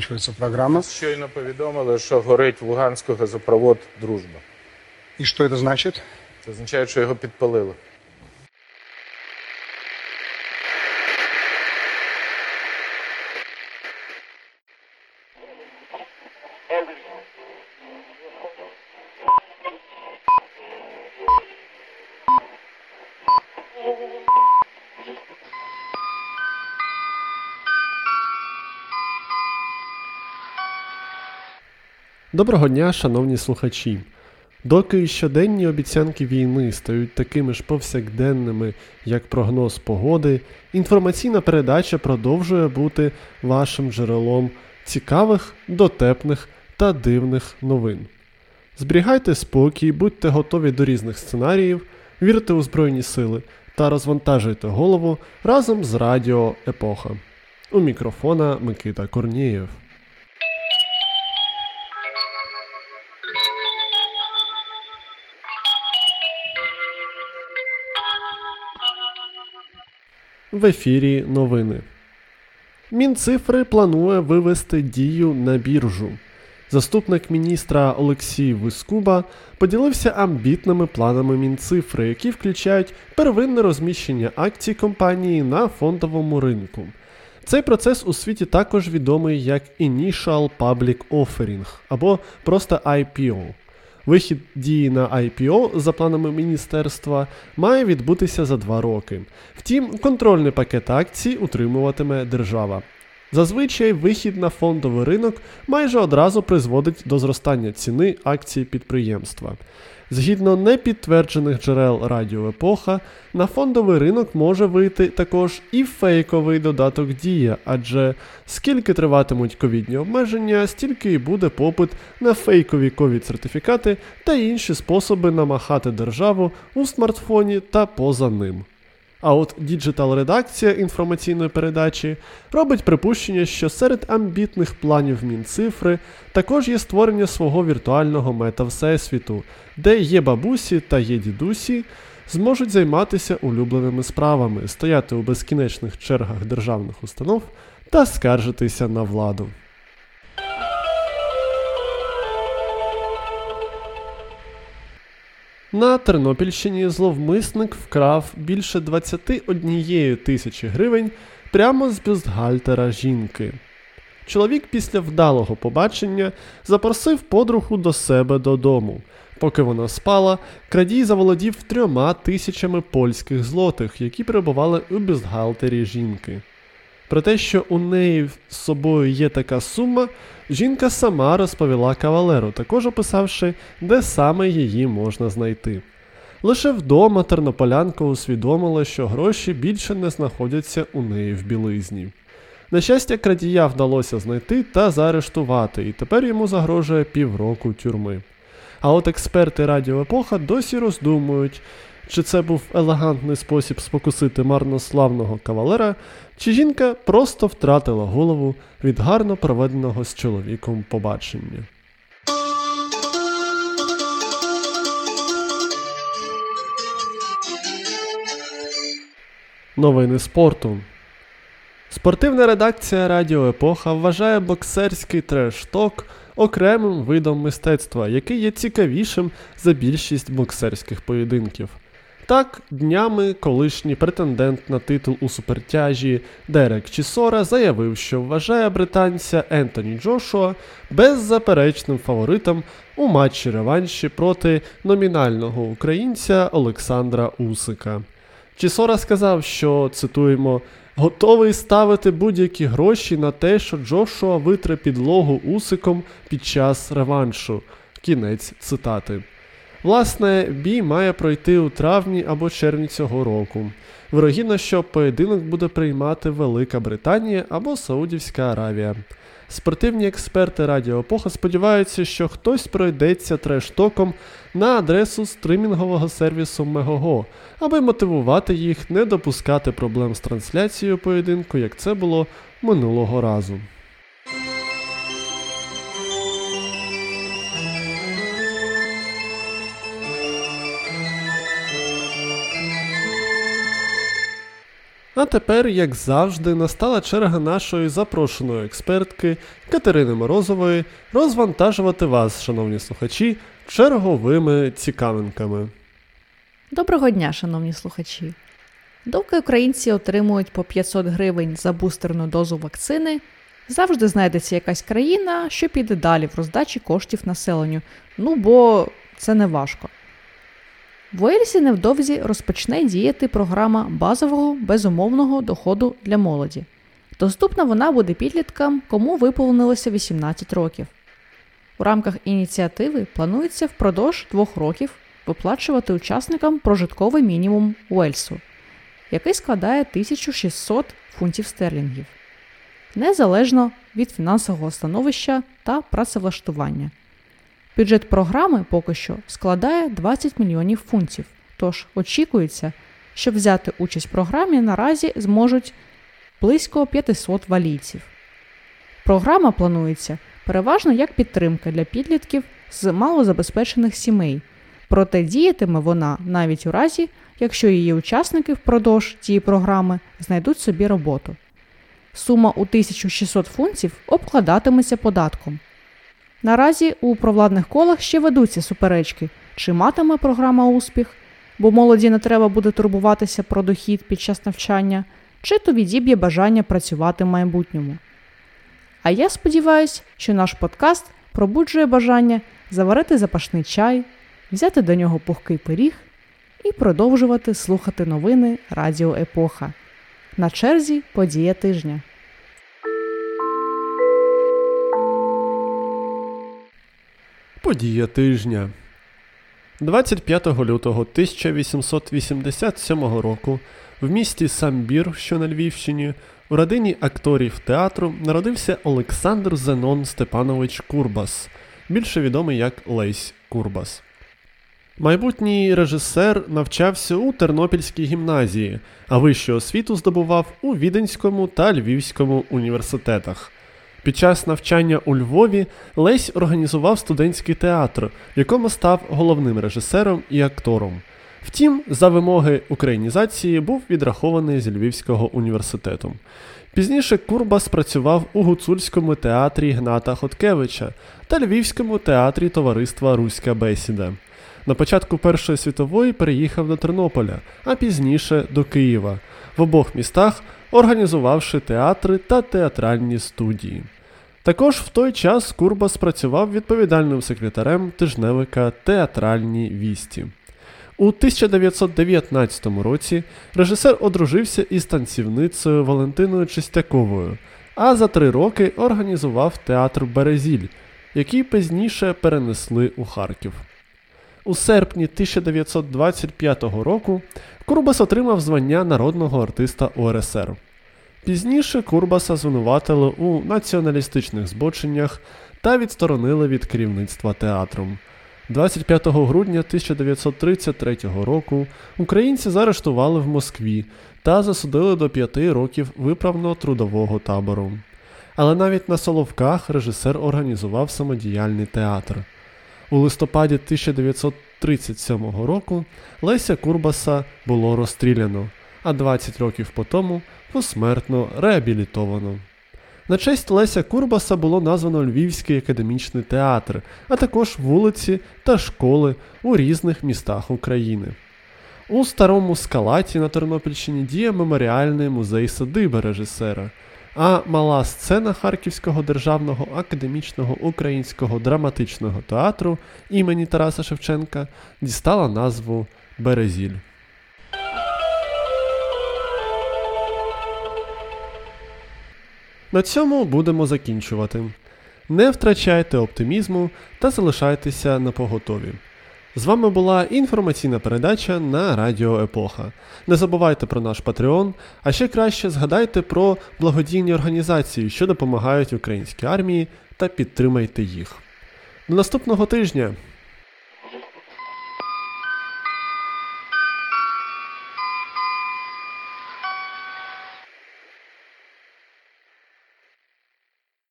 заканчивается програма. Щойно повідомили, що горить Луганський газопровод Дружба. І що це значить? Це означає, що його підпалили. Доброго дня, шановні слухачі. Доки щоденні обіцянки війни стають такими ж повсякденними, як прогноз погоди, інформаційна передача продовжує бути вашим джерелом цікавих, дотепних та дивних новин. Зберігайте спокій, будьте готові до різних сценаріїв, вірте у Збройні сили та розвантажуйте голову разом з Радіо Епоха. У мікрофона Микита Корнієв. В ефірі новини. Мінцифри планує вивести дію на біржу. Заступник міністра Олексій Вискуба поділився амбітними планами Мінцифри, які включають первинне розміщення акцій компанії на фондовому ринку. Цей процес у світі також відомий як Initial Public Offering або просто IPO. Вихід дії на IPO за планами міністерства має відбутися за два роки. Втім, контрольний пакет акцій утримуватиме держава. Зазвичай вихід на фондовий ринок майже одразу призводить до зростання ціни акцій підприємства. Згідно непідтверджених джерел Радіо Епоха, на фондовий ринок може вийти також і фейковий додаток Дія, адже скільки триватимуть ковідні обмеження, стільки і буде попит на фейкові ковід-сертифікати та інші способи намахати державу у смартфоні та поза ним. А от діджитал-редакція інформаційної передачі робить припущення, що серед амбітних планів Мінцифри також є створення свого віртуального мета-всесвіту, де є бабусі та є дідусі, зможуть займатися улюбленими справами, стояти у безкінечних чергах державних установ та скаржитися на владу. На Тернопільщині зловмисник вкрав більше 21 тисячі гривень прямо з бюстгальтера жінки. Чоловік після вдалого побачення запросив подругу до себе додому. Поки вона спала, крадій заволодів трьома тисячами польських злотих, які перебували у бюстгальтері жінки. Про те, що у неї з собою є така сума, жінка сама розповіла кавалеру, також описавши, де саме її можна знайти. Лише вдома тернополянка усвідомила, що гроші більше не знаходяться у неї в білизні. На щастя, крадія вдалося знайти та заарештувати, і тепер йому загрожує півроку тюрми. А от експерти Радіо Епоха досі роздумують, чи це був елегантний спосіб спокусити марнославного кавалера, чи жінка просто втратила голову від гарно проведеного з чоловіком побачення. Новини спорту. Спортивна редакція Радіо Епоха вважає боксерський треш-ток окремим видом мистецтва, який є цікавішим за більшість боксерських поєдинків. Так, днями колишній претендент на титул у супертяжі Дерек Чісора заявив, що вважає британця Ентоні Джошуа беззаперечним фаворитом у матчі реванші проти номінального українця Олександра Усика. Чісора сказав, що цитуємо. Готовий ставити будь-які гроші на те, що Джошуа витре підлогу усиком під час реваншу. Кінець цитати. Власне, бій має пройти у травні або червні цього року. Вирогідно, що поєдинок буде приймати Велика Британія або Саудівська Аравія. Спортивні експерти Радіо Епоха сподіваються, що хтось пройдеться трештоком на адресу стримінгового сервісу Мегого, аби мотивувати їх не допускати проблем з трансляцією поєдинку, як це було минулого разу. А тепер, як завжди, настала черга нашої запрошеної експертки Катерини Морозової розвантажувати вас, шановні слухачі, черговими цікавинками. Доброго дня, шановні слухачі. Доки українці отримують по 500 гривень за бустерну дозу вакцини, завжди знайдеться якась країна, що піде далі в роздачі коштів населенню. Ну бо це не важко. В Уельсі невдовзі розпочне діяти програма базового безумовного доходу для молоді. Доступна вона буде підліткам, кому виповнилося 18 років. У рамках ініціативи планується впродовж двох років виплачувати учасникам прожитковий мінімум Уельсу, який складає 1600 фунтів стерлінгів, незалежно від фінансового становища та працевлаштування. Бюджет програми поки що складає 20 мільйонів фунтів, тож очікується, що взяти участь в програмі наразі зможуть близько 500 валійців. Програма планується переважно як підтримка для підлітків з малозабезпечених сімей, проте діятиме вона навіть у разі, якщо її учасники впродовж цієї програми знайдуть собі роботу. Сума у 1600 фунтів обкладатиметься податком. Наразі у провладних колах ще ведуться суперечки, чи матиме програма успіх, бо молоді не треба буде турбуватися про дохід під час навчання, чи то відіб'є бажання працювати в майбутньому. А я сподіваюся, що наш подкаст пробуджує бажання заварити запашний чай, взяти до нього пухкий пиріг і продовжувати слухати новини Радіо Епоха. На черзі подія тижня. Подія тижня. 25 лютого 1887 року в місті Самбір, що на Львівщині, у родині акторів театру народився Олександр Зенон Степанович Курбас, більше відомий як Лесь Курбас. Майбутній режисер навчався у Тернопільській гімназії, а вищу освіту здобував у Віденському та Львівському університетах. Під час навчання у Львові Лесь організував студентський театр, в якому став головним режисером і актором. Втім, за вимоги українізації був відрахований з Львівського університету. Пізніше Курбас працював у гуцульському театрі Гната Хоткевича та Львівському театрі товариства Руська Бесіда. На початку Першої світової переїхав до Тернополя, а пізніше до Києва, в обох містах організувавши театри та театральні студії. Також в той час Курбас працював відповідальним секретарем тижневика Театральні вісті. У 1919 році режисер одружився із танцівницею Валентиною Чистяковою, а за три роки організував театр Березіль, який пізніше перенесли у Харків. У серпні 1925 року Курбас отримав звання народного артиста УРСР. Пізніше Курбаса звинуватили у націоналістичних збоченнях та відсторонили від керівництва театром. 25 грудня 1933 року українці заарештували в Москві та засудили до п'яти років виправно-трудового табору. Але навіть на Соловках режисер організував самодіяльний театр. У листопаді 1937 року Леся Курбаса було розстріляно, а 20 років по тому посмертно реабілітовано. На честь Леся Курбаса було названо Львівський академічний театр, а також вулиці та школи у різних містах України. У старому скалаті на Тернопільщині діє меморіальний музей садиби режисера, а мала сцена Харківського державного академічного українського драматичного театру імені Тараса Шевченка дістала назву Березіль. На цьому будемо закінчувати. Не втрачайте оптимізму та залишайтеся на поготові. З вами була інформаційна передача на Радіо Епоха. Не забувайте про наш Патреон, а ще краще згадайте про благодійні організації, що допомагають українській армії, та підтримайте їх. До наступного тижня!